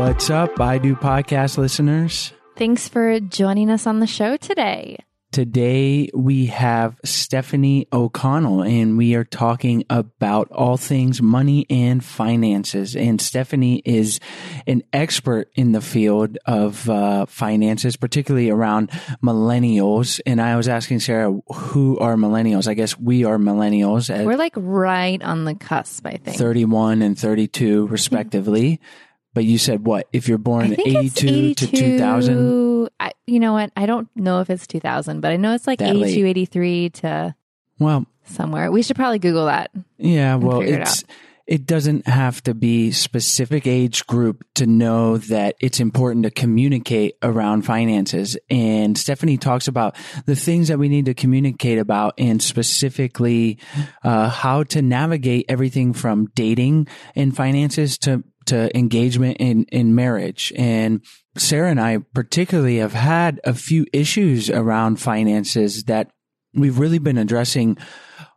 What's up, I Do podcast listeners? Thanks for joining us on the show today. Today we have Stephanie O'Connell and we are talking about all things money and finances. And Stephanie is an expert in the field of uh, finances, particularly around millennials. And I was asking Sarah, who are millennials? I guess we are millennials We're like right on the cusp, I think. 31 and 32 respectively. But you said what? If you're born I think it's 82 to 2000? I, you know what? I don't know if it's 2000, but I know it's like That 82, late. 83 to Well, somewhere. We should probably Google that. Yeah, well, figure it it's it doesn't have to be specific age group to know that it's important to communicate around finances. And Stephanie talks about the things that we need to communicate about and specifically uh, how to navigate everything from dating and finances to to engagement in, in marriage. And Sarah and I particularly have had a few issues around finances that we've really been addressing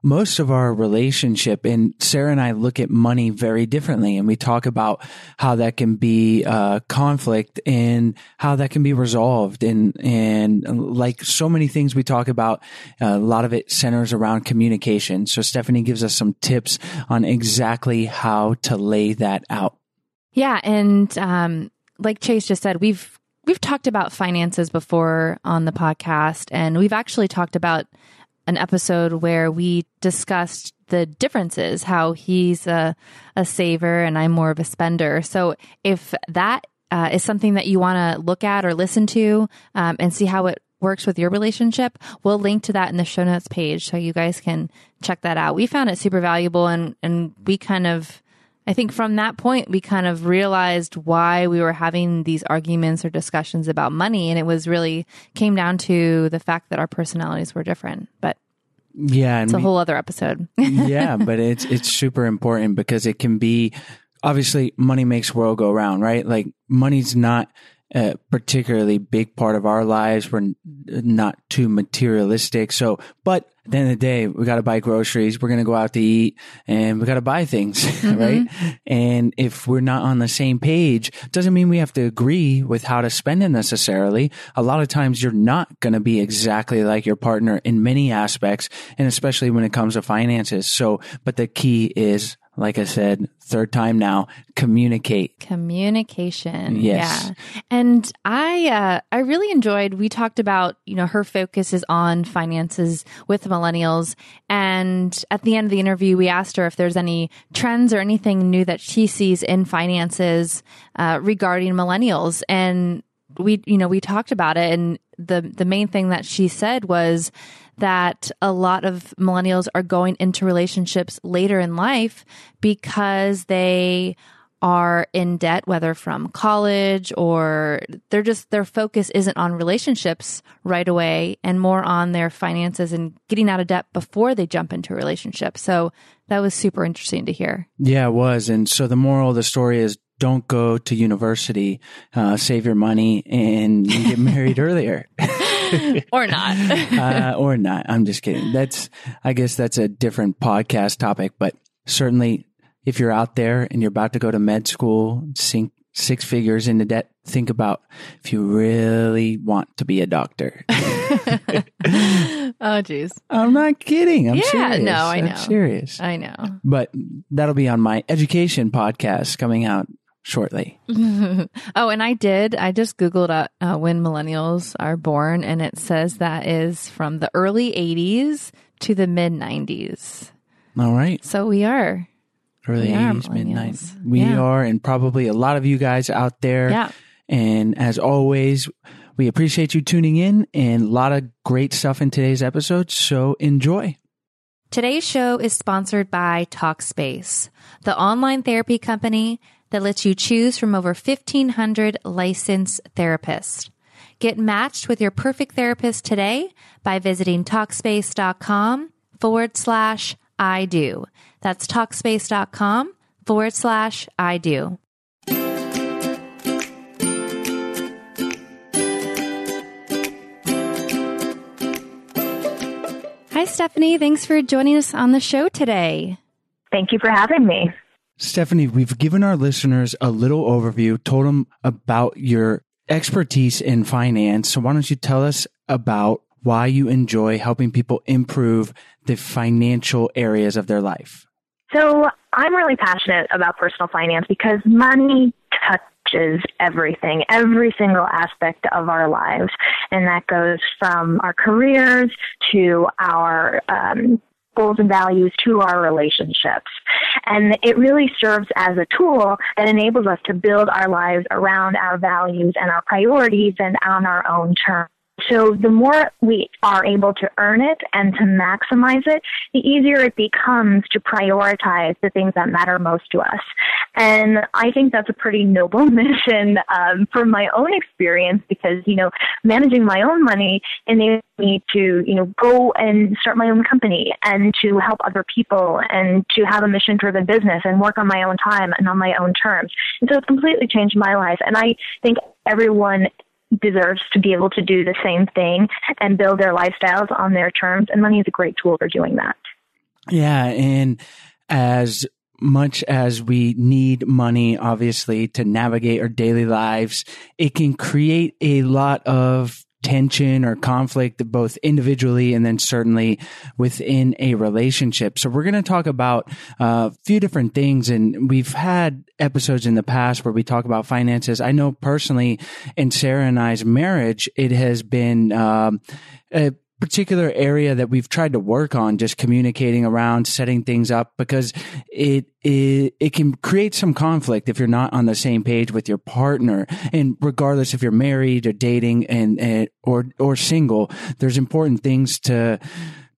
most of our relationship and Sarah and I look at money very differently and we talk about how that can be uh, conflict and how that can be resolved and and like so many things we talk about uh, a lot of it centers around communication. So Stephanie gives us some tips on exactly how to lay that out. Yeah and um, like Chase just said we've we've talked about finances before on the podcast and we've actually talked about an episode where we discussed the differences, how he's a, a saver and I'm more of a spender. So if that uh, is something that you want to look at or listen to um, and see how it works with your relationship, we'll link to that in the show notes page so you guys can check that out. We found it super valuable and, and we kind of I think from that point, we kind of realized why we were having these arguments or discussions about money. And it was really came down to the fact that our personalities were different. But yeah, it's a we, whole other episode. yeah, but it's, it's super important because it can be obviously money makes world go round, right? Like money's not a particularly big part of our lives. We're not too materialistic. So, but at the end of the day, we got to buy groceries. We're going to go out to eat and we got to buy things, mm-hmm. right? And if we're not on the same page, doesn't mean we have to agree with how to spend it necessarily. A lot of times you're not going to be exactly like your partner in many aspects. And especially when it comes to finances. So, but the key is like I said, third time now, communicate. Communication. Yes. Yeah. And I uh, I really enjoyed we talked about, you know, her focus is on finances with millennials and at the end of the interview we asked her if there's any trends or anything new that she sees in finances uh, regarding millennials and we you know, we talked about it and the the main thing that she said was that a lot of millennials are going into relationships later in life because they are in debt, whether from college or they're just, their focus isn't on relationships right away and more on their finances and getting out of debt before they jump into a relationship. So that was super interesting to hear. Yeah, it was. And so the moral of the story is don't go to university, uh, save your money and get married earlier. or not. uh, or not. I'm just kidding. That's, I guess that's a different podcast topic, but certainly if you're out there and you're about to go to med school, sink six figures into debt, think about if you really want to be a doctor. oh, geez. I'm not kidding. I'm yeah, serious. No, I know. I'm serious. I know. But that'll be on my education podcast coming out shortly. oh, and I did. I just Googled uh, uh, when millennials are born, and it says that is from the early 80s to the mid 90s. All right. So we are. Early we 80s, mid 90s. We yeah. are, and probably a lot of you guys out there. Yeah. And as always, we appreciate you tuning in and a lot of great stuff in today's episode. So enjoy. Today's show is sponsored by Talkspace, the online therapy company that lets you choose from over 1500 licensed therapists. Get matched with your perfect therapist today by visiting Talkspace.com forward slash I do. That's Talkspace.com forward slash I do. Hi, Stephanie. Thanks for joining us on the show today. Thank you for having me. Stephanie, we've given our listeners a little overview, told them about your expertise in finance. So why don't you tell us about why you enjoy helping people improve the financial areas of their life? So I'm really passionate about personal finance because money touches everything, every single aspect of our lives. And that goes from our careers to our um, goals and values to our relationships. And it really serves as a tool that enables us to build our lives around our values and our priorities and on our own terms. So the more we are able to earn it and to maximize it, the easier it becomes to prioritize the things that matter most to us. And I think that's a pretty noble mission um, from my own experience because, you know, managing my own money enables me to, you know, go and start my own company and to help other people and to have a mission driven business and work on my own time and on my own terms. And so it's completely changed my life. And I think everyone deserves to be able to do the same thing and build their lifestyles on their terms. And money is a great tool for doing that. Yeah. And as much as we need money, obviously, to navigate our daily lives, it can create a lot of tension or conflict both individually and then certainly within a relationship. So we're going to talk about uh, a few different things and we've had episodes in the past where we talk about finances. I know personally in Sarah and I's marriage, it has been um, a particular area that we've tried to work on just communicating around setting things up because it, it it can create some conflict if you're not on the same page with your partner. And regardless if you're married or dating and, and or or single there's important things to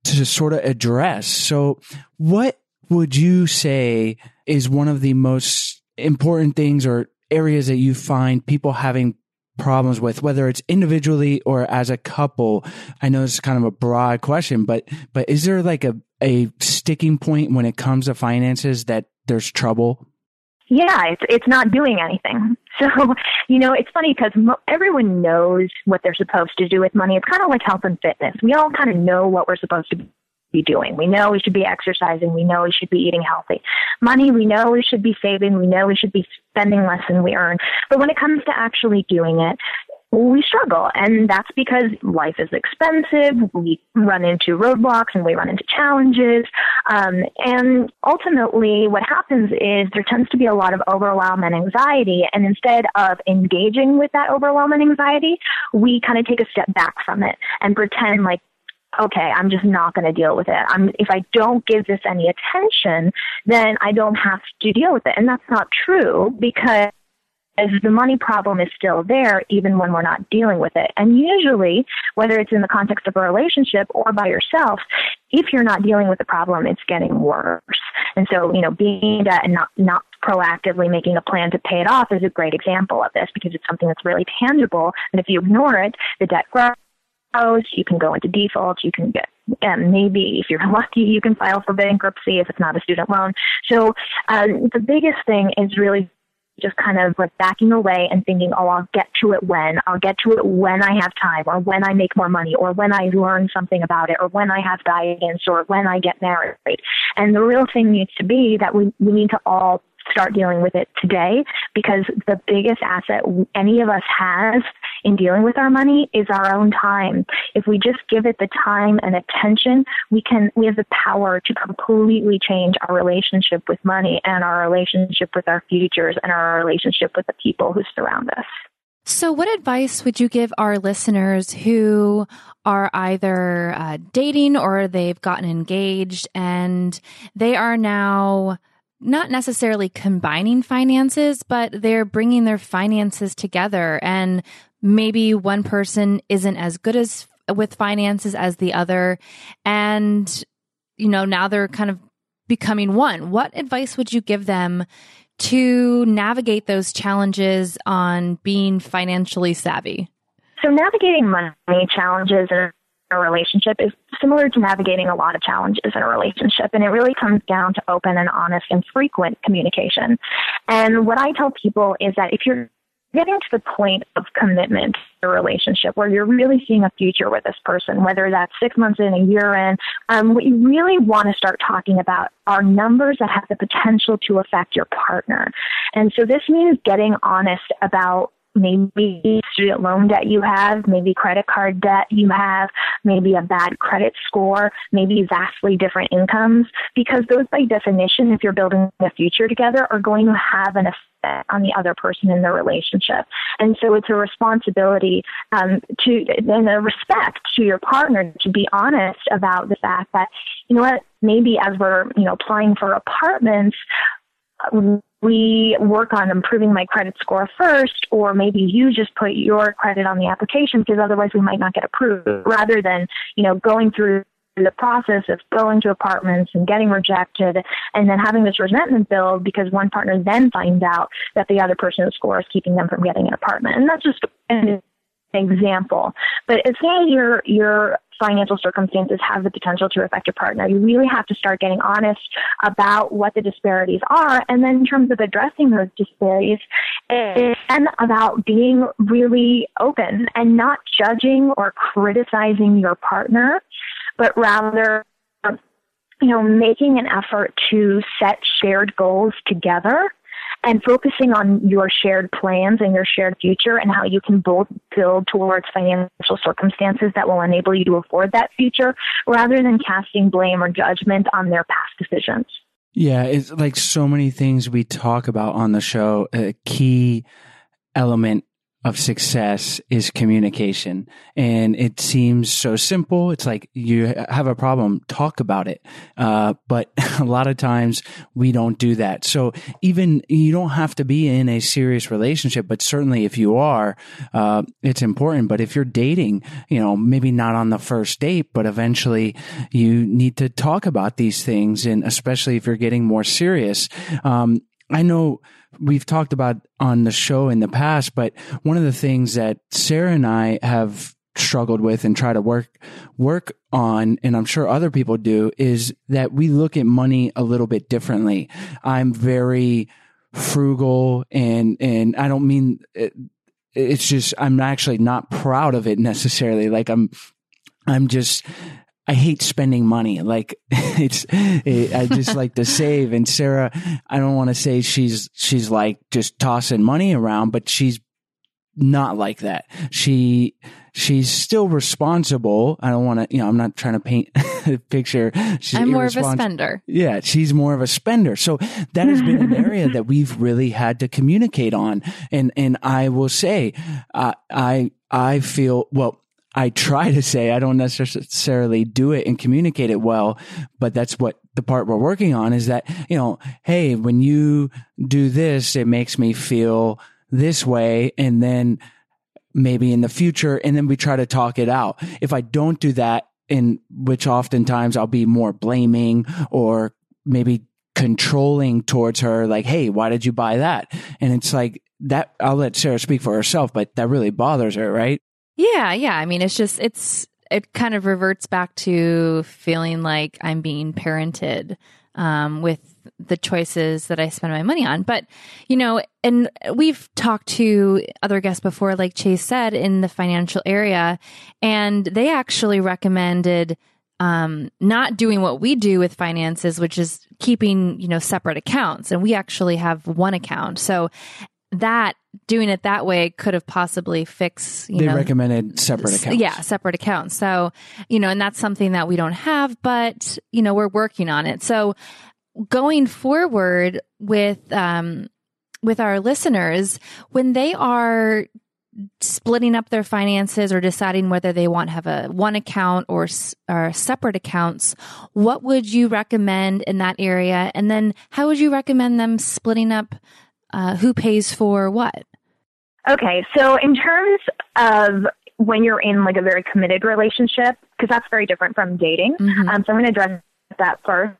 to sort of address. So what would you say is one of the most important things or areas that you find people having problems with, whether it's individually or as a couple? I know it's kind of a broad question, but but is there like a a sticking point when it comes to finances that there's trouble? Yeah, it's it's not doing anything. So, you know, it's funny because mo- everyone knows what they're supposed to do with money. It's kind of like health and fitness. We all kind of know what we're supposed to be doing. We know we should be exercising. We know we should be eating healthy. Money, we know we should be saving. We know we should be spending less than we earn. But when it comes to actually doing it, we struggle. And that's because life is expensive. We run into roadblocks and we run into challenges. Um, and ultimately, what happens is there tends to be a lot of overwhelm and anxiety. And instead of engaging with that overwhelm and anxiety, we kind of take a step back from it and pretend like okay, I'm just not going to deal with it. I'm, if I don't give this any attention, then I don't have to deal with it. And that's not true because the money problem is still there even when we're not dealing with it. And usually, whether it's in the context of a relationship or by yourself, if you're not dealing with the problem, it's getting worse. And so, you know, being that and not, not proactively making a plan to pay it off is a great example of this because it's something that's really tangible. And if you ignore it, the debt grows you can go into default. You can get, and maybe if you're lucky, you can file for bankruptcy if it's not a student loan. So um, the biggest thing is really just kind of like backing away and thinking, oh, I'll get to it when. I'll get to it when I have time or when I make more money or when I learn something about it or when I have guidance or when I get married. And the real thing needs to be that we, we need to all start dealing with it today because the biggest asset any of us has in dealing with our money is our own time. If we just give it the time and attention, we can we have the power to completely change our relationship with money and our relationship with our futures and our relationship with the people who surround us. So, what advice would you give our listeners who are either uh, dating or they've gotten engaged and they are now not necessarily combining finances, but they're bringing their finances together. And maybe one person isn't as good as with finances as the other. And, you know, now they're kind of becoming one. What advice would you give them to navigate those challenges on being financially savvy? So, navigating money challenges and a relationship is similar to navigating a lot of challenges in a relationship. And it really comes down to open and honest and frequent communication. And what I tell people is that if you're getting to the point of commitment to a relationship where you're really seeing a future with this person, whether that's six months in, a year in, um, what you really want to start talking about are numbers that have the potential to affect your partner. And so this means getting honest about maybe student loan debt you have, maybe credit card debt you have, maybe a bad credit score, maybe vastly different incomes, because those by definition, if you're building a future together, are going to have an effect on the other person in the relationship. And so it's a responsibility um, to and a respect to your partner to be honest about the fact that, you know what, maybe as we're, you know, applying for apartments, we work on improving my credit score first, or maybe you just put your credit on the application because otherwise we might not get approved, rather than, you know, going through the process of going to apartments and getting rejected and then having this resentment build because one partner then finds out that the other person's score is keeping them from getting an apartment. And that's just an example. But as long as you're you're financial circumstances have the potential to affect your partner. You really have to start getting honest about what the disparities are. And then in terms of addressing those disparities, mm. it's then about being really open and not judging or criticizing your partner, but rather you know, making an effort to set shared goals together and focusing on your shared plans and your shared future and how you can both build towards financial circumstances that will enable you to afford that future rather than casting blame or judgment on their past decisions. Yeah, it's like so many things we talk about on the show. A key element of success is communication. And it seems so simple. It's like you have a problem, talk about it. Uh, but a lot of times we don't do that. So even you don't have to be in a serious relationship, but certainly if you are, uh, it's important. But if you're dating, you know, maybe not on the first date, but eventually you need to talk about these things. And especially if you're getting more serious, um, I know we've talked about on the show in the past, but one of the things that Sarah and I have struggled with and try to work work on and I'm sure other people do is that we look at money a little bit differently. I'm very frugal and and I don't mean it, it's just I'm actually not proud of it necessarily like I'm I'm just I hate spending money. Like it's, it, I just like to save. And Sarah, I don't want to say she's, she's like just tossing money around, but she's not like that. She, she's still responsible. I don't want to, you know, I'm not trying to paint a picture. She's I'm more of a spender. Yeah, she's more of a spender. So that has been an area that we've really had to communicate on. And, and I will say, uh, I, I feel, well, I try to say I don't necessarily do it and communicate it well, but that's what the part we're working on is that, you know, hey, when you do this, it makes me feel this way. And then maybe in the future, and then we try to talk it out. If I don't do that, in which oftentimes I'll be more blaming or maybe controlling towards her, like, hey, why did you buy that? And it's like that, I'll let Sarah speak for herself, but that really bothers her, right? Yeah, yeah. I mean, it's just it's it kind of reverts back to feeling like I'm being parented um, with the choices that I spend my money on. But, you know, and we've talked to other guests before, like Chase said, in the financial area, and they actually recommended um, not doing what we do with finances, which is keeping, you know, separate accounts. And we actually have one account. So that doing it that way could have possibly fixed. You they know, recommended separate accounts. Yeah, separate accounts. So you know, and that's something that we don't have, but you know, we're working on it. So going forward with um, with our listeners, when they are splitting up their finances or deciding whether they want to have a one account or, or separate accounts, what would you recommend in that area? And then how would you recommend them splitting up uh, who pays for what? Okay, so in terms of when you're in like a very committed relationship, because that's very different from dating. Mm-hmm. Um, so I'm going to address that first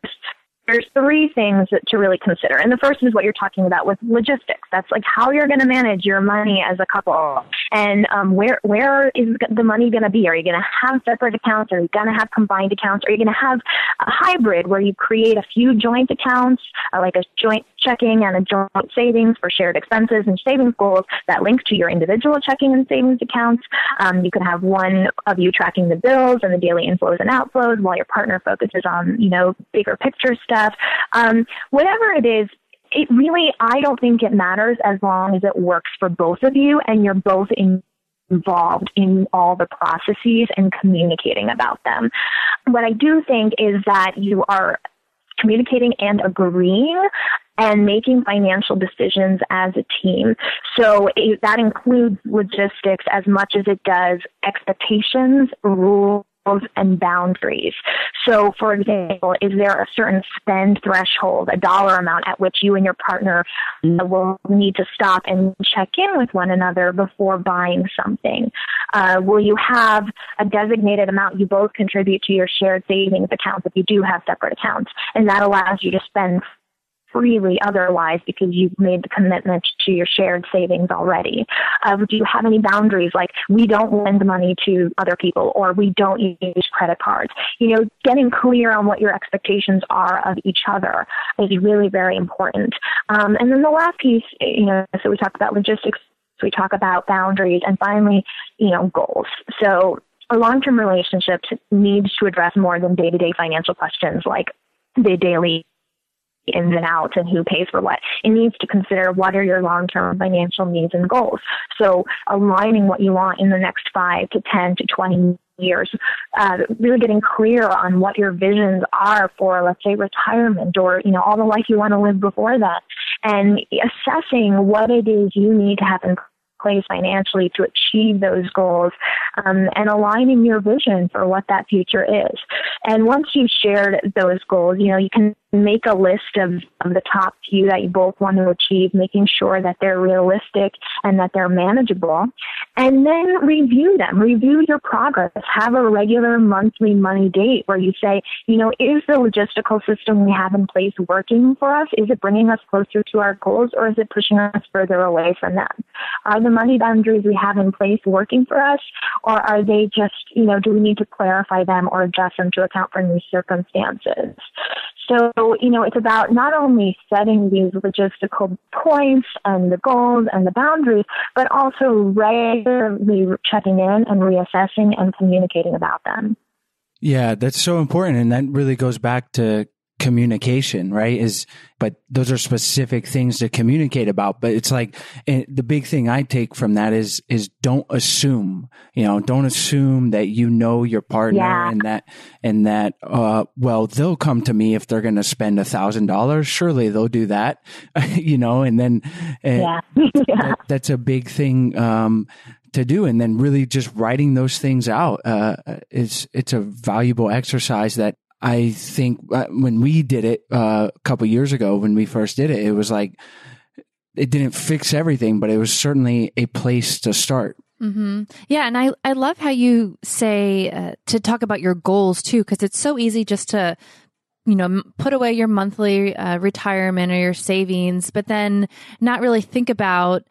there's three things to really consider. And the first is what you're talking about with logistics. That's like how you're going to manage your money as a couple. And um, where where is the money going to be? Are you going to have separate accounts? Are you going to have combined accounts? Are you going to have a hybrid where you create a few joint accounts, uh, like a joint checking and a joint savings for shared expenses and savings goals that link to your individual checking and savings accounts? Um, you could have one of you tracking the bills and the daily inflows and outflows while your partner focuses on, you know, bigger picture stuff stuff. Um, whatever it is, it really, I don't think it matters as long as it works for both of you and you're both in, involved in all the processes and communicating about them. What I do think is that you are communicating and agreeing and making financial decisions as a team. So it, that includes logistics as much as it does expectations, rules, and boundaries. So, for example, is there a certain spend threshold, a dollar amount at which you and your partner will need to stop and check in with one another before buying something? Uh, will you have a designated amount you both contribute to your shared savings accounts if you do have separate accounts? And that allows you to spend freely otherwise because you've made the commitment to your shared savings already? Uh, do you have any boundaries like we don't lend money to other people or we don't use credit cards? You know, getting clear on what your expectations are of each other is really very important. Um, and then the last piece, you know, so we talked about logistics, we talk about boundaries, and finally, you know, goals. So a long-term relationship needs to address more than day-to-day financial questions like the daily ins and outs and who pays for what. It needs to consider what are your long-term financial needs and goals. So aligning what you want in the next five to 10 to 20 years, uh, really getting clear on what your visions are for, let's say, retirement or, you know, all the life you want to live before that and assessing what it is you need to have in place financially to achieve those goals um, and aligning your vision for what that future is. And once you've shared those goals, you know, you can make a list of, of the top few that you both want to achieve, making sure that they're realistic and that they're manageable. And then review them, review your progress, have a regular monthly money date where you say, you know, is the logistical system we have in place working for us? Is it bringing us closer to our goals or is it pushing us further away from them? Are the money boundaries we have in place working for us or are they just, you know, do we need to clarify them or adjust them to account for new circumstances? So, you know, it's about not only setting these logistical points and the goals and the boundaries, but also regularly checking in and reassessing and communicating about them. Yeah, that's so important. And that really goes back to communication, right? Is, but those are specific things to communicate about. But it's like the big thing I take from that is, is don't assume, you know, don't assume that you know your partner yeah. and that, and that, uh, well, they'll come to me if they're going to spend a thousand dollars. Surely they'll do that, you know, and then, and yeah. yeah. That, that's a big thing, um, to do and then really just writing those things out uh, is it's a valuable exercise that I think uh, when we did it uh, a couple years ago, when we first did it, it was like it didn't fix everything, but it was certainly a place to start. Mm-hmm. Yeah, and I I love how you say uh, to talk about your goals too, because it's so easy just to you know put away your monthly uh, retirement or your savings, but then not really think about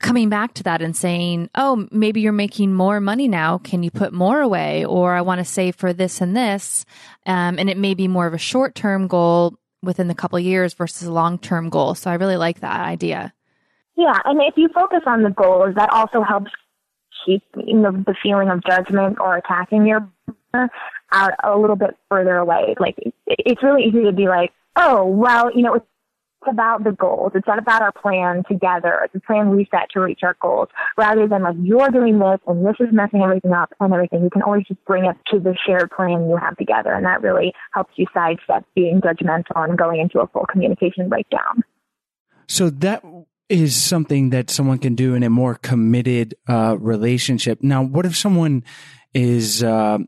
coming back to that and saying, oh, maybe you're making more money now. Can you put more away? Or I want to save for this and this. Um, and it may be more of a short term goal within the couple years versus a long term goal. So I really like that idea. Yeah. And if you focus on the goals, that also helps keep you know, the feeling of judgment or attacking your out a little bit further away. Like it's really easy to be like, oh, well, you know, about the goals. It's not about our plan together. It's a plan we set to reach our goals rather than like you're doing this and this is messing everything up and everything. You can always just bring it to the shared plan you have together. And that really helps you sidestep being judgmental and going into a full communication breakdown. So that is something that someone can do in a more committed uh, relationship. Now, what if someone is uh,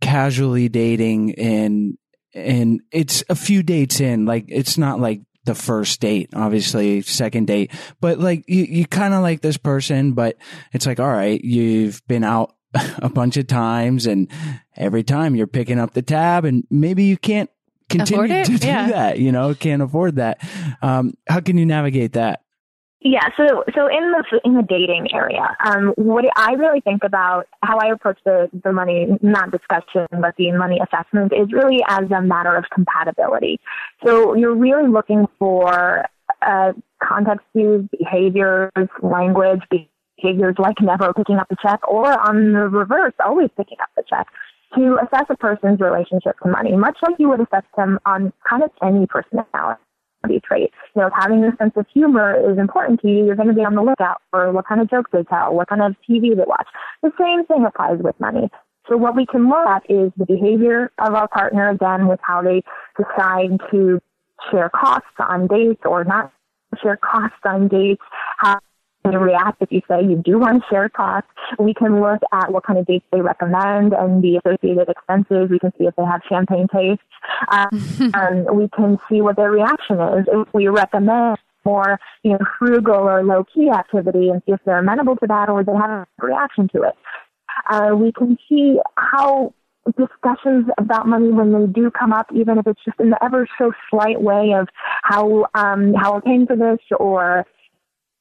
casually dating and and it's a few dates in, like it's not like the first date, obviously second date, but like you, you kind of like this person, but it's like, all right, you've been out a bunch of times and every time you're picking up the tab and maybe you can't continue to do yeah. that, you know, can't afford that. Um, how can you navigate that? Yeah, so so in the in the dating area, um, what I really think about how I approach the the money not discussion but the money assessment is really as a matter of compatibility. So you're really looking for uh, context cues, behaviors, language, behaviors like never picking up the check, or on the reverse, always picking up the check to assess a person's relationship to money, much like you would assess them on kind of any personality trait. You know, having a sense of humor is important to you. You're going to be on the lookout for what kind of jokes they tell, what kind of TV they watch. The same thing applies with money. So what we can look at is the behavior of our partner, again, with how they decide to share costs on dates or not share costs on dates, how to react if you say you do want to share costs. We can look at what kind of dates they recommend and the associated expenses. We can see if they have champagne tastes. Um, and we can see what their reaction is. If we recommend more, you know, frugal or low key activity and see if they're amenable to that or they have a reaction to it. Uh, we can see how discussions about money when they do come up, even if it's just in the ever so slight way of how um, how we're paying for this, or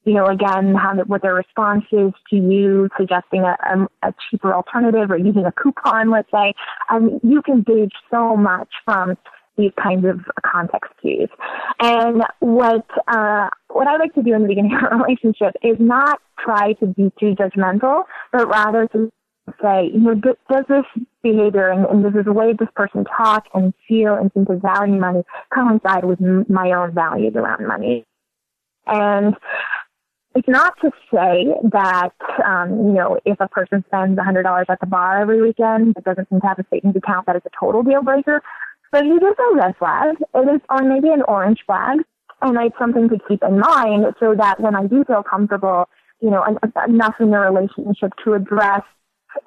you know, again, how what their response is to you suggesting a, a, a cheaper alternative or using a coupon, let's say. Um, you can gauge so much from these kinds of context cues. And what uh, what I like to do in the beginning of a relationship is not try to be too judgmental, but rather to say, you know, does this behavior and, and does this way this person talk and feel and seem to value money coincide with my own values around money? And it's not to say that, um, you know, if a person spends $100 at the bar every weekend, but doesn't seem to have a savings account, that is a total deal breaker. But it is a red flag. It is, or maybe an orange flag. And it's something to keep in mind so that when I do feel comfortable, you know, enough in the relationship to address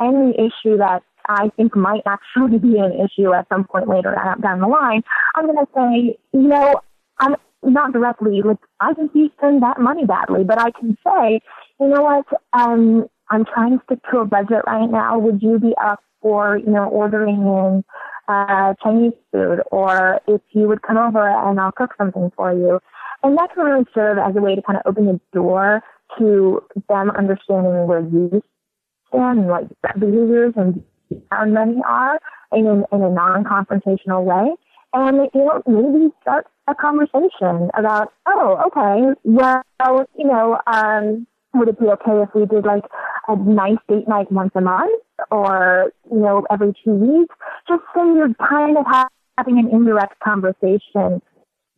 any issue that I think might actually be an issue at some point later down the line, I'm going to say, you know, I'm not directly, like, I think you spend that money badly, but I can say, you know what, um, I'm trying to stick to a budget right now. Would you be up for, you know, ordering in uh, Chinese food, or if you would come over and I'll cook something for you. And that can really serve as a way to kind of open the door to them understanding where you stand and what behaviors and how money are in, in a non-confrontational way. And, you know, maybe start a conversation about, oh, okay, well, you know, um, would it be okay if we did like a nice date night once a month or, you know, every two weeks? Just so you're kind of having an indirect conversation.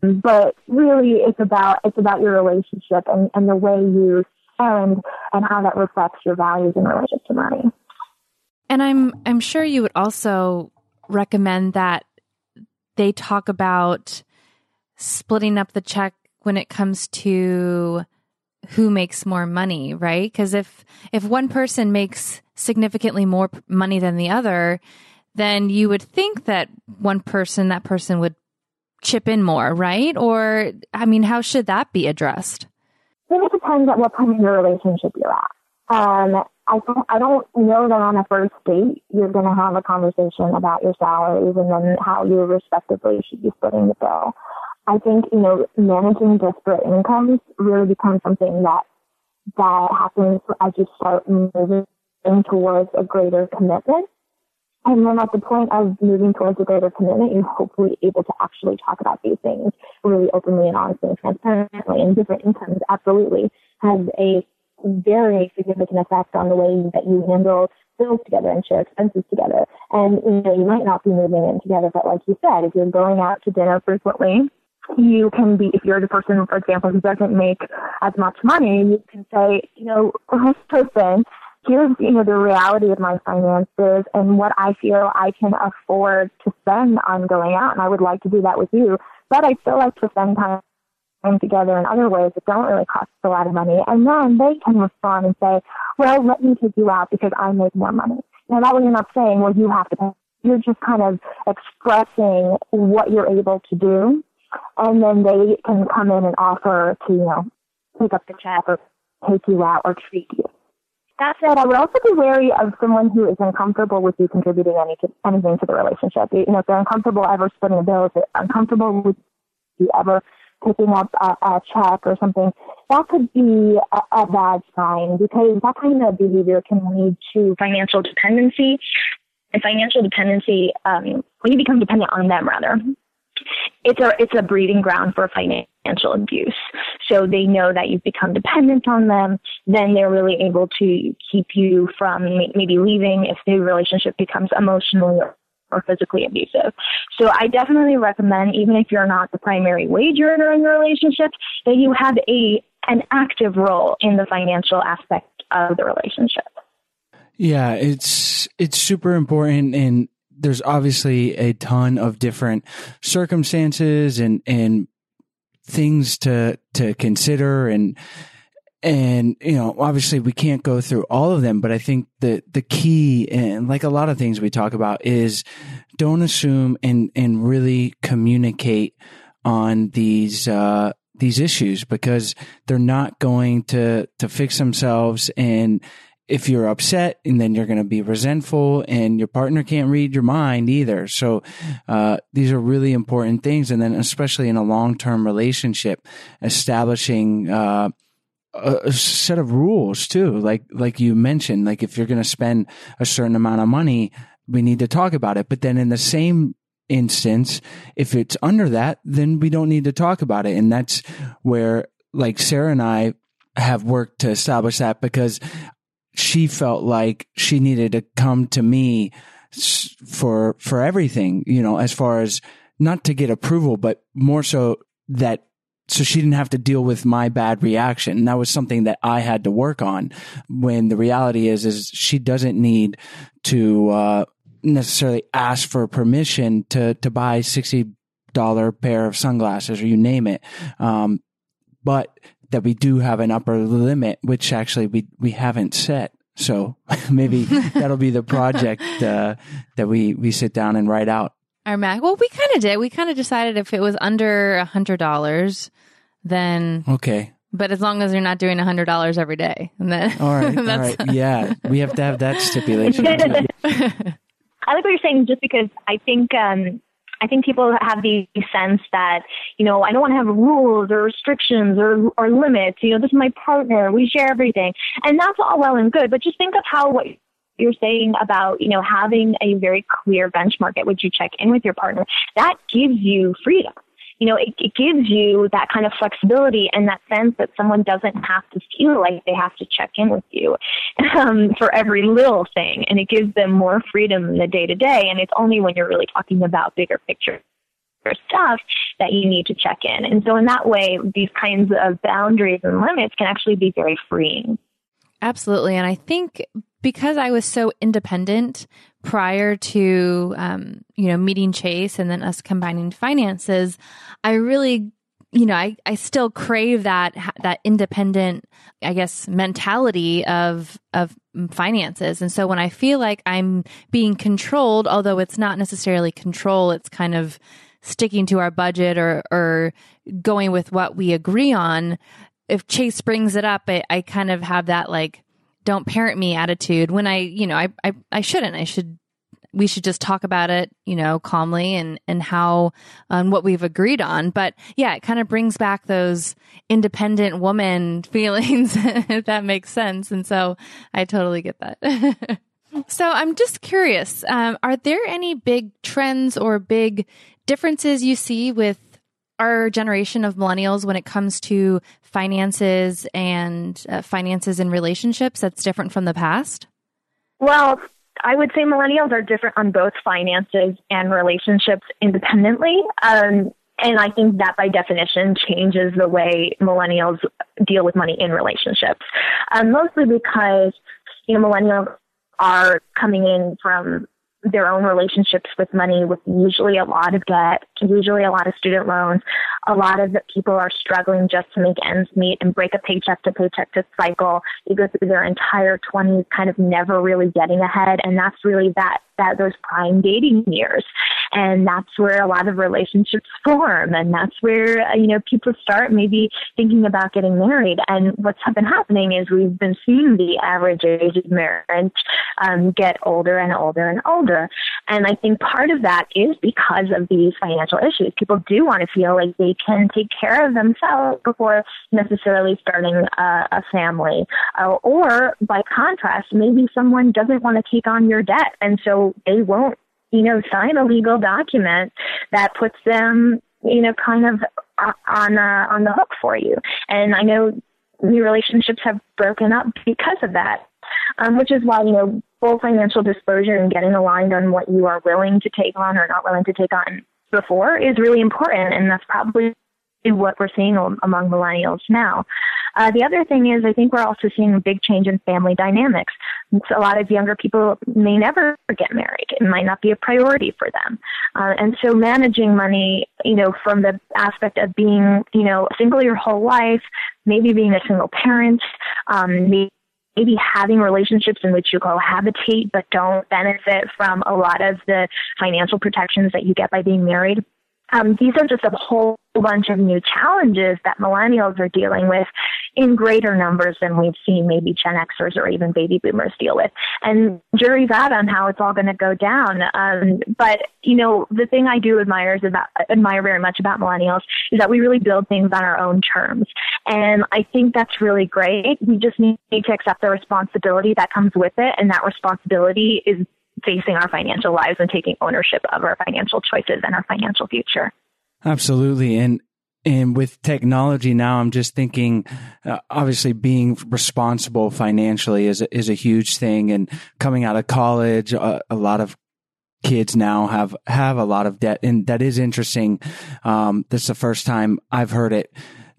But really it's about, it's about your relationship and, and the way you spend and how that reflects your values in relationship to money. And I'm, I'm sure you would also recommend that they talk about splitting up the check when it comes to who makes more money, right? Because if if one person makes significantly more money than the other, then you would think that one person that person would chip in more, right? Or I mean, how should that be addressed? It depends at what point in your relationship you're at. Um, I don't, I don't know that on a first date you're going to have a conversation about your salaries and then how you respectively should be splitting the bill. I think, you know, managing disparate incomes really becomes something that, that happens as you start moving towards a greater commitment. And then at the point of moving towards a greater commitment, you're hopefully able to actually talk about these things really openly and honestly and transparently. And different incomes absolutely has a very significant effect on the way that you handle bills together and share expenses together. And, you know, you might not be moving in together, but like you said, if you're going out to dinner frequently, you can be, if you're the person, for example, who doesn't make as much money, you can say, you know, oh, this person, here's, you know, the reality of my finances and what I feel I can afford to spend on going out. And I would like to do that with you, but I still like to spend time together in other ways that don't really cost a lot of money. And then they can respond and say, well, let me take you out because I make more money. Now that way you're not saying, well, you have to pay. You're just kind of expressing what you're able to do and then they can come in and offer to, you know, pick up the check or take you out or treat you. That said, I would also be wary of someone who is uncomfortable with you contributing any anything to the relationship. You know, if they're uncomfortable ever splitting a bill, if they're uncomfortable with you ever picking up a, a check or something, that could be a, a bad sign because that kind of behavior can lead to financial dependency. And financial dependency, um, when you become dependent on them, rather, it's a it's a breeding ground for financial abuse. So they know that you've become dependent on them. Then they're really able to keep you from maybe leaving if the relationship becomes emotionally physically abusive. So I definitely recommend, even if you're not the primary wage earner in your relationship, that you have a an active role in the financial aspect of the relationship. Yeah, it's it's super important and there's obviously a ton of different circumstances and and things to to consider and and you know obviously we can't go through all of them but i think the the key and like a lot of things we talk about is don't assume and and really communicate on these uh these issues because they're not going to to fix themselves and if you're upset and then you're going to be resentful and your partner can't read your mind either. So, uh, these are really important things. And then especially in a long-term relationship, establishing, uh, a, set of rules too. Like, like you mentioned, like if you're going to spend a certain amount of money, we need to talk about it. But then in the same instance, if it's under that, then we don't need to talk about it. And that's where like Sarah and I have worked to establish that because she felt like she needed to come to me for, for everything, you know, as far as not to get approval, but more so that so she didn't have to deal with my bad reaction. And that was something that I had to work on when the reality is, is she doesn't need to, uh, necessarily ask for permission to, to buy $60 pair of sunglasses or you name it. Um, but that we do have an upper limit, which actually we, we haven't set. So maybe that'll be the project, uh, that we, we sit down and write out. Our Mac. Well, we kind of did. We kind of decided if it was under a hundred dollars, then Okay. But as long as you're not doing a hundred dollars every day, and then All right. All that's- right. Yeah. We have to have that stipulation. I like what you're saying just because I think um I think people have the sense that, you know, I don't want to have rules or restrictions or, or limits. You know, this is my partner. We share everything. And that's all well and good. But just think of how what you're saying about, you know, having a very clear benchmark at which you check in with your partner. That gives you freedom you know, it, it gives you that kind of flexibility and that sense that someone doesn't have to feel like they have to check in with you um, for every little thing. And it gives them more freedom in the day to day. And it's only when you're really talking about bigger picture stuff that you need to check in. And so in that way, these kinds of boundaries and limits can actually be very freeing. Absolutely. And I think because I was so independent prior to, um, you know, meeting Chase and then us combining finances, I really, you know, I, I still crave that, that independent, I guess, mentality of, of finances. And so when I feel like I'm being controlled, although it's not necessarily control, it's kind of sticking to our budget or, or going with what we agree on. If Chase brings it up, I, I kind of have that like, don't parent me attitude when I, you know, I, I, I shouldn't. I should, we should just talk about it, you know, calmly and, and how, on what we've agreed on. But yeah, it kind of brings back those independent woman feelings, if that makes sense. And so I totally get that. so I'm just curious, um, are there any big trends or big differences you see with our generation of millennials when it comes to finances and uh, finances in relationships that's different from the past? Well, I would say millennials are different on both finances and relationships independently. Um, and I think that by definition changes the way millennials deal with money in relationships. Um, mostly because, you know, millennials are coming in from their own relationships with money with usually a lot of debt, usually a lot of student loans. A lot of people are struggling just to make ends meet and break a paycheck to paycheck to cycle. They go through their entire 20s kind of never really getting ahead. And that's really that, that those prime dating years. And that's where a lot of relationships form. And that's where, uh, you know, people start maybe thinking about getting married. And what's been happening is we've been seeing the average age of marriage um, get older and older and older. And I think part of that is because of these financial issues. People do want to feel like they can take care of themselves before necessarily starting a, a family. Uh, or by contrast, maybe someone doesn't want to take on your debt. And so they won't you know, sign a legal document that puts them, you know, kind of on uh, on the hook for you. And I know new relationships have broken up because of that, um, which is why you know full financial disclosure and getting aligned on what you are willing to take on or not willing to take on before is really important, and that's probably what we're seeing among millennials now. Uh, the other thing is, I think we're also seeing a big change in family dynamics. A lot of younger people may never get married. It might not be a priority for them. Uh, and so managing money, you know, from the aspect of being, you know, single your whole life, maybe being a single parent, um, maybe maybe having relationships in which you cohabitate but don't benefit from a lot of the financial protections that you get by being married. Um, these are just a whole bunch of new challenges that millennials are dealing with in greater numbers than we've seen maybe Gen Xers or even baby boomers deal with. And jury's out on how it's all going to go down. Um, but, you know, the thing I do admire about, admire very much about millennials is that we really build things on our own terms. And I think that's really great. We just need to accept the responsibility that comes with it. And that responsibility is facing our financial lives and taking ownership of our financial choices and our financial future. Absolutely. And and with technology now, I'm just thinking, uh, obviously being responsible financially is a, is a huge thing. And coming out of college, uh, a lot of kids now have have a lot of debt, and that is interesting. Um, this is the first time I've heard it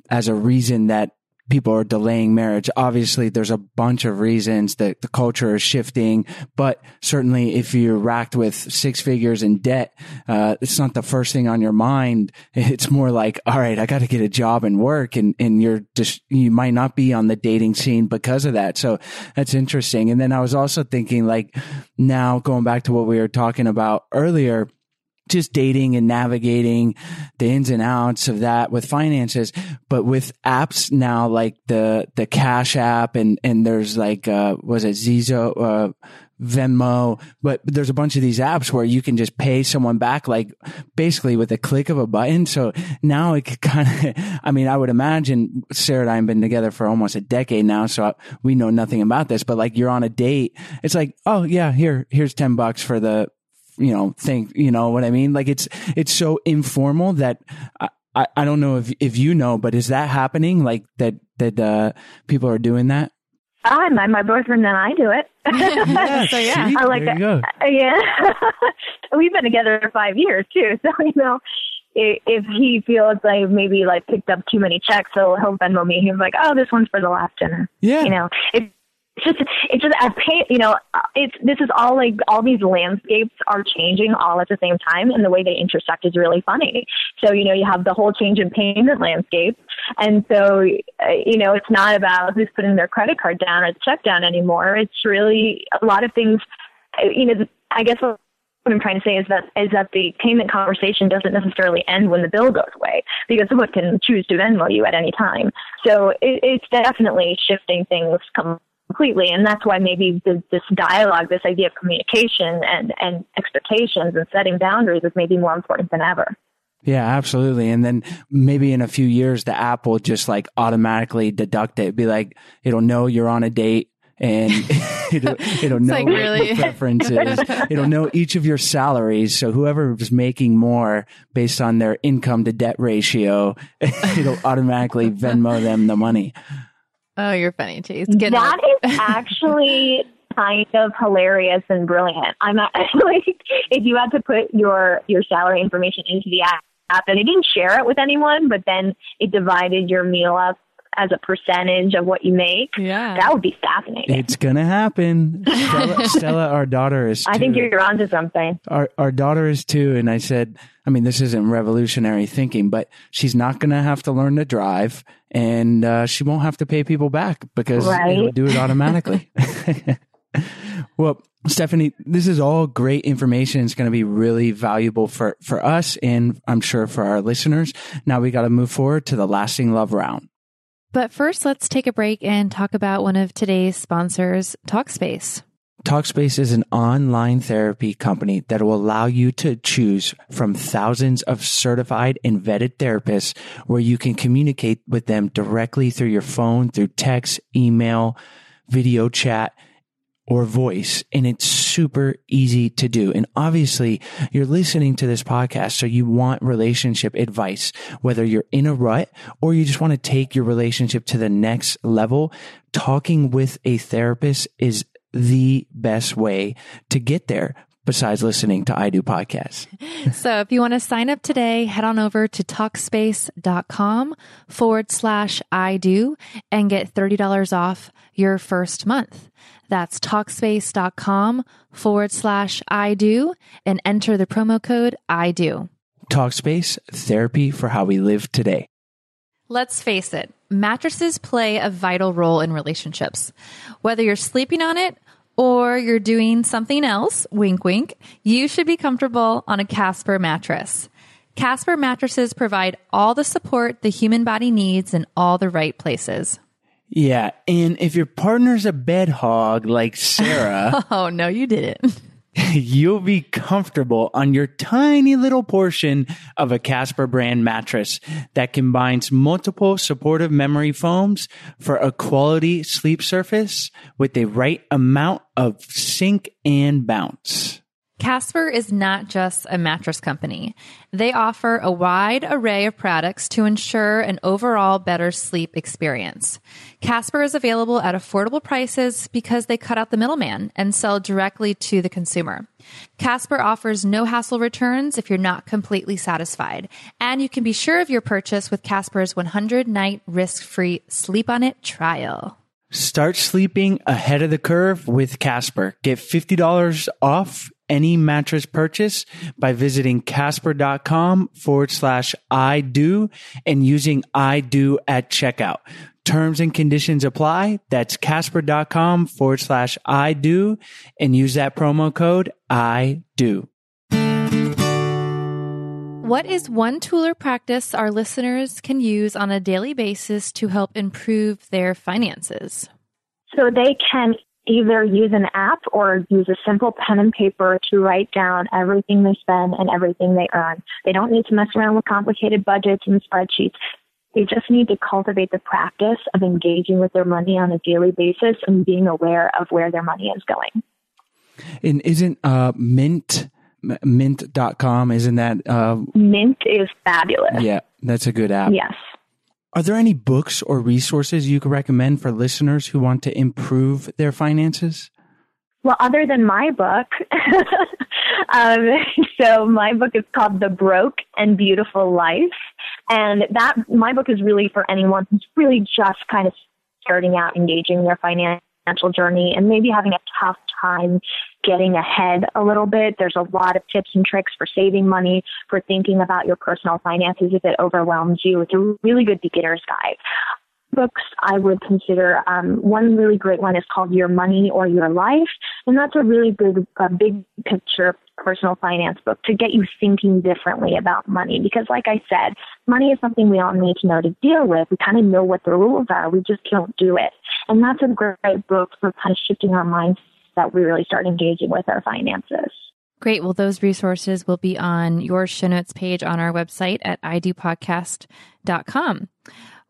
as a reason that people are delaying marriage. Obviously, there's a bunch of reasons that the culture is shifting, but certainly if you're racked with six figures in debt, uh, it's not the first thing on your mind. It's more like, all right, I got to get a job and work. And, and you're just, you might not be on the dating scene because of that. So that's interesting. And then I was also thinking like now going back to what we were talking about earlier, just dating and navigating the ins and outs of that with finances. But with apps now, like the, the Cash app and, and there's like, uh, was it Zizo, uh, Venmo, but there's a bunch of these apps where you can just pay someone back, like basically with a click of a button. So now it could kind of, I mean, I would imagine Sarah and I have been together for almost a decade now. So I, we know nothing about this, but like you're on a date. It's like, oh yeah, here, here's 10 bucks for the, you know, think, you know what I mean? Like it's, it's so informal that I, I, I don't know if, if you know, but is that happening? Like that, that, uh, people are doing that? I, my, my boyfriend and I do it. yeah, so yeah. I like there you go. Uh, yeah. We've been together for five years too. So, you know, if, if he feels like maybe like picked up too many checks, so he'll Venmo me. He's like, oh, this one's for the last dinner. Yeah. You know, it, it's just it's just pay you know it's this is all like all these landscapes are changing all at the same time and the way they intersect is really funny so you know you have the whole change in payment landscape and so uh, you know it's not about who's putting their credit card down or the check down anymore it's really a lot of things uh, you know i guess what I'm trying to say is that is that the payment conversation doesn't necessarily end when the bill goes away because someone can choose to Venmo you at any time. So it, it's definitely shifting things completely and that's why maybe this, this dialogue this idea of communication and and expectations and setting boundaries is maybe more important than ever yeah, absolutely. And then maybe in a few years, the app will just like automatically deduct it. Be like, it'll know you're on a date and it'll, it'll know like really- preferences. it'll know each of your salaries. So whoever is making more based on their income to debt ratio, it'll automatically Venmo them the money. Oh, you're funny, Chase. Get That is actually kind of hilarious and brilliant. I'm not, like, if you had to put your your salary information into the app and it didn't share it with anyone, but then it divided your meal up as a percentage of what you make. Yeah. That would be fascinating. It's gonna happen. Stella, Stella our daughter is. I think you're onto something. our our daughter is two, and I said, I mean, this isn't revolutionary thinking, but she's not going to have to learn to drive, and uh, she won't have to pay people back because Right. it'll do it automatically. well, Stephanie, this is all great information. It's going to be really valuable for for us, and I'm sure for our listeners. Now we got to move forward to the lasting love round. But first, let's take a break and talk about one of today's sponsors, Talkspace. Talkspace is an online therapy company that will allow you to choose from thousands of certified and vetted therapists where you can communicate with them directly through your phone, through text, email, video chat, or voice. And it's super easy to do. And obviously you're listening to this podcast. So you want relationship advice, whether you're in a rut or you just want to take your relationship to the next level. Talking with a therapist is the best way to get there besides listening to I Do podcasts. So if you want to sign up today, head on over to talkspace.com forward slash I do and get $30 off your first month. That's talkspace.com forward slash I do and enter the promo code I do. Talkspace, therapy for how we live today. Let's face it, mattresses play a vital role in relationships. Whether you're sleeping on it or you're doing something else, wink wink, you should be comfortable on a Casper mattress. Casper mattresses provide all the support the human body needs in all the right places. Yeah. And if your partner's a bed hog like Sarah, Oh, no, you didn't. you'll be comfortable on your tiny little portion of a Casper brand mattress that combines multiple supportive memory foams for a quality sleep surface with the right amount of sink and bounce. Casper is not just a mattress company. They offer a wide array of products to ensure an overall better sleep experience. Casper is available at affordable prices because they cut out the middleman and sell directly to the consumer. Casper offers no hassle returns if you're not completely satisfied, and you can be sure of your purchase with Casper's 100 night risk free sleep on it trial. Start sleeping ahead of the curve with Casper. Get $50 off any mattress purchase by visiting casper.com forward slash I do and using I do at checkout. Terms and conditions apply. That's casper.com forward slash I do and use that promo code I do. What is one tool or practice our listeners can use on a daily basis to help improve their finances? So they can either use an app or use a simple pen and paper to write down everything they spend and everything they earn. They don't need to mess around with complicated budgets and spreadsheets. They just need to cultivate the practice of engaging with their money on a daily basis and being aware of where their money is going. And isn't uh, Mint, mint.com, isn't that, uh, Mint is fabulous. yeah, that's a good app. Yes. Are there any books or resources you could recommend for listeners who want to improve their finances? Well, other than my book, um, so my book is called The Broke and Beautiful Life, and that my book is really for anyone who's really just kind of starting out, engaging their financial journey, and maybe having a tough time getting ahead a little bit. There's a lot of tips and tricks for saving money, for thinking about your personal finances if it overwhelms you. It's a really good beginner's guide books I would consider. Um, one really great one is called Your Money or Your Life, and that's a really good, uh, big picture personal finance book to get you thinking differently about money. Because, like I said, money is something we all need to know to deal with. We kind of know what the rules are, we just don't do it. And that's a great book for kind of shifting our minds that we really start engaging with our finances. Great. Well, those resources will be on your show notes page on our website at idopodcast.com.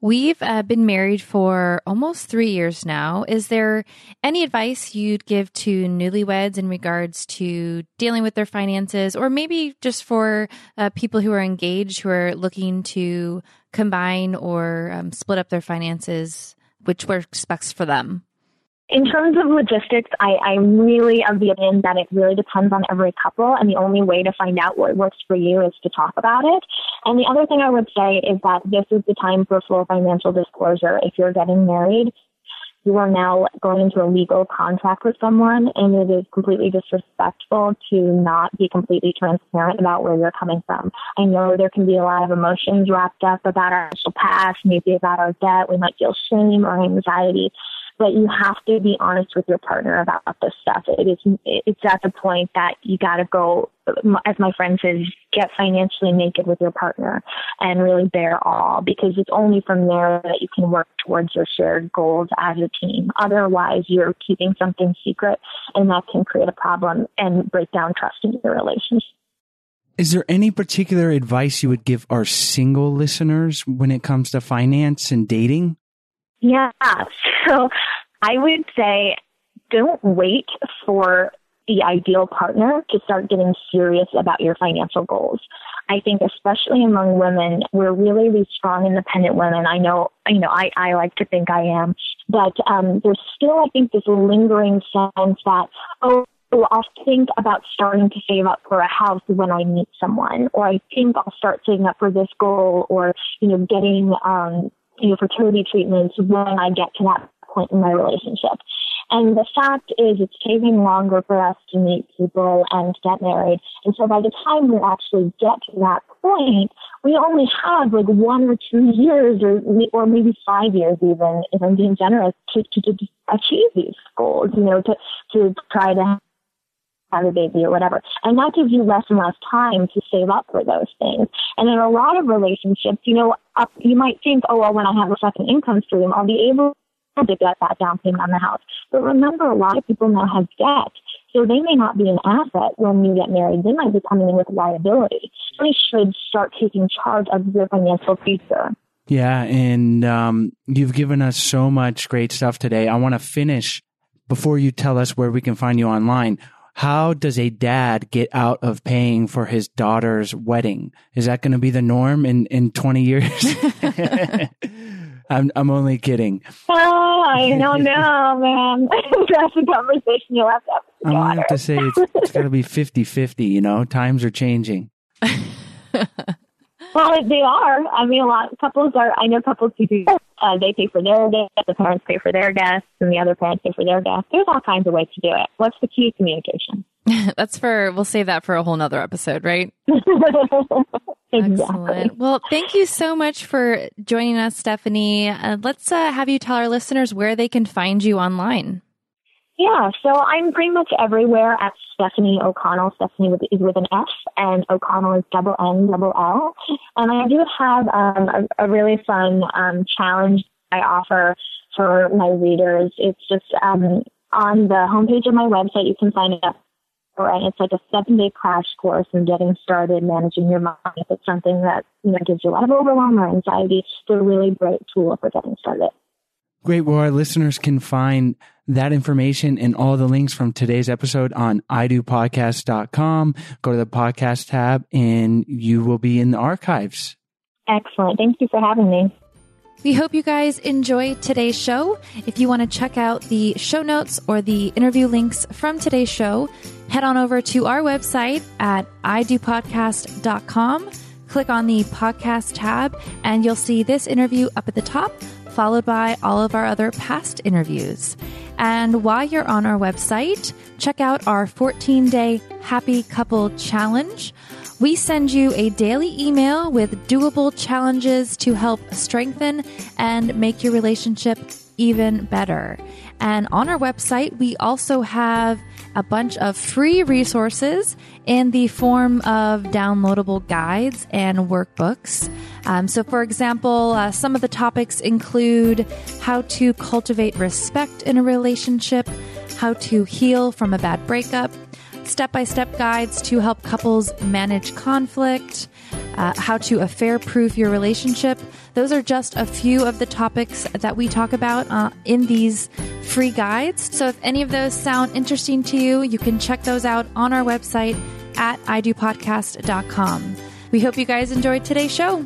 We've uh, been married for almost three years now. Is there any advice you'd give to newlyweds in regards to dealing with their finances, or maybe just for uh, people who are engaged who are looking to combine or um, split up their finances, which works best for them? In terms of logistics, I, I'm really of the opinion that it really depends on every couple, and the only way to find out what works for you is to talk about it. And the other thing I would say is that this is the time for full financial disclosure. If you're getting married, you are now going into a legal contract with someone, and it is completely disrespectful to not be completely transparent about where you're coming from. I know there can be a lot of emotions wrapped up about our past, maybe about our debt. We might feel shame or anxiety but you have to be honest with your partner about this stuff. It is it's at the point that you got to go, as my friend says, get financially naked with your partner and really bear all because it's only from there that you can work towards your shared goals as a team. Otherwise, you're keeping something secret, and that can create a problem and break down trust in your relationship. Is there any particular advice you would give our single listeners when it comes to finance and dating? Yeah. So I would say don't wait for the ideal partner to start getting serious about your financial goals. I think especially among women, we're really, really strong independent women. I know, you know, I, I like to think I am, but um, there's still, I think, this lingering sense that, oh, I'll think about starting to save up for a house when I meet someone, or I think I'll start saving up for this goal, or you know, getting um, you know, fertility treatments when I get to that point in my relationship. And the fact is, it's taking longer for us to meet people and get married. And so by the time we actually get to that point, we only have like one or two years or, or maybe five years even, if I'm being generous, to, to, to achieve these goals, you know, to, to try to have a baby or whatever. And that gives you less and less time to save up for those things. And in a lot of relationships, you know, up, you might think, oh, well, when I have a second income stream, I'll be able to get that down payment on the house. But remember, a lot of people now have debt. So they may not be an asset when you get married. They might be coming in with liability. You should start taking charge of your financial future. Yeah, and um, you've given us so much great stuff today. I want to finish before you tell us where we can find you online. How does a dad get out of paying for his daughter's wedding? Is that going to be the norm in, in 20 years? I'm, I'm only kidding. Oh, I don't know, man. That's a conversation you'll have to have I'm going to have to say it's, it's got to be 50 50, you know? Times are changing. Well, they are. I mean, a lot of couples are. I know couples who do. Uh, they pay for their guests. The parents pay for their guests, and the other parents pay for their guests. There's all kinds of ways to do it. What's the key? Communication. That's for, we'll save that for a whole nother episode, right? exactly. Excellent. Well, thank you so much for joining us, Stephanie. Uh, let's uh, have you tell our listeners where they can find you online. Yeah, so I'm pretty much everywhere at Stephanie O'Connell. Stephanie with, is with an F, and O'Connell is double N, double L. And I do have um, a, a really fun um, challenge I offer for my readers. It's just um, on the homepage of my website. You can sign up it. It's like a seven-day crash course in getting started managing your money. If it's something that you know gives you a lot of overwhelm or anxiety, it's a really great tool for getting started. Great. Well, our listeners can find that information and all the links from today's episode on idopodcast.com. Go to the podcast tab and you will be in the archives. Excellent. Thank you for having me. We hope you guys enjoy today's show. If you want to check out the show notes or the interview links from today's show, head on over to our website at idopodcast.com. Click on the podcast tab, and you'll see this interview up at the top, followed by all of our other past interviews. And while you're on our website, check out our 14 day Happy Couple Challenge. We send you a daily email with doable challenges to help strengthen and make your relationship even better. And on our website, we also have a bunch of free resources in the form of downloadable guides and workbooks. Um, so, for example, uh, some of the topics include how to cultivate respect in a relationship, how to heal from a bad breakup, step by step guides to help couples manage conflict, uh, how to affair proof your relationship. Those are just a few of the topics that we talk about uh, in these free guides. So if any of those sound interesting to you, you can check those out on our website at idopodcast.com. We hope you guys enjoyed today's show.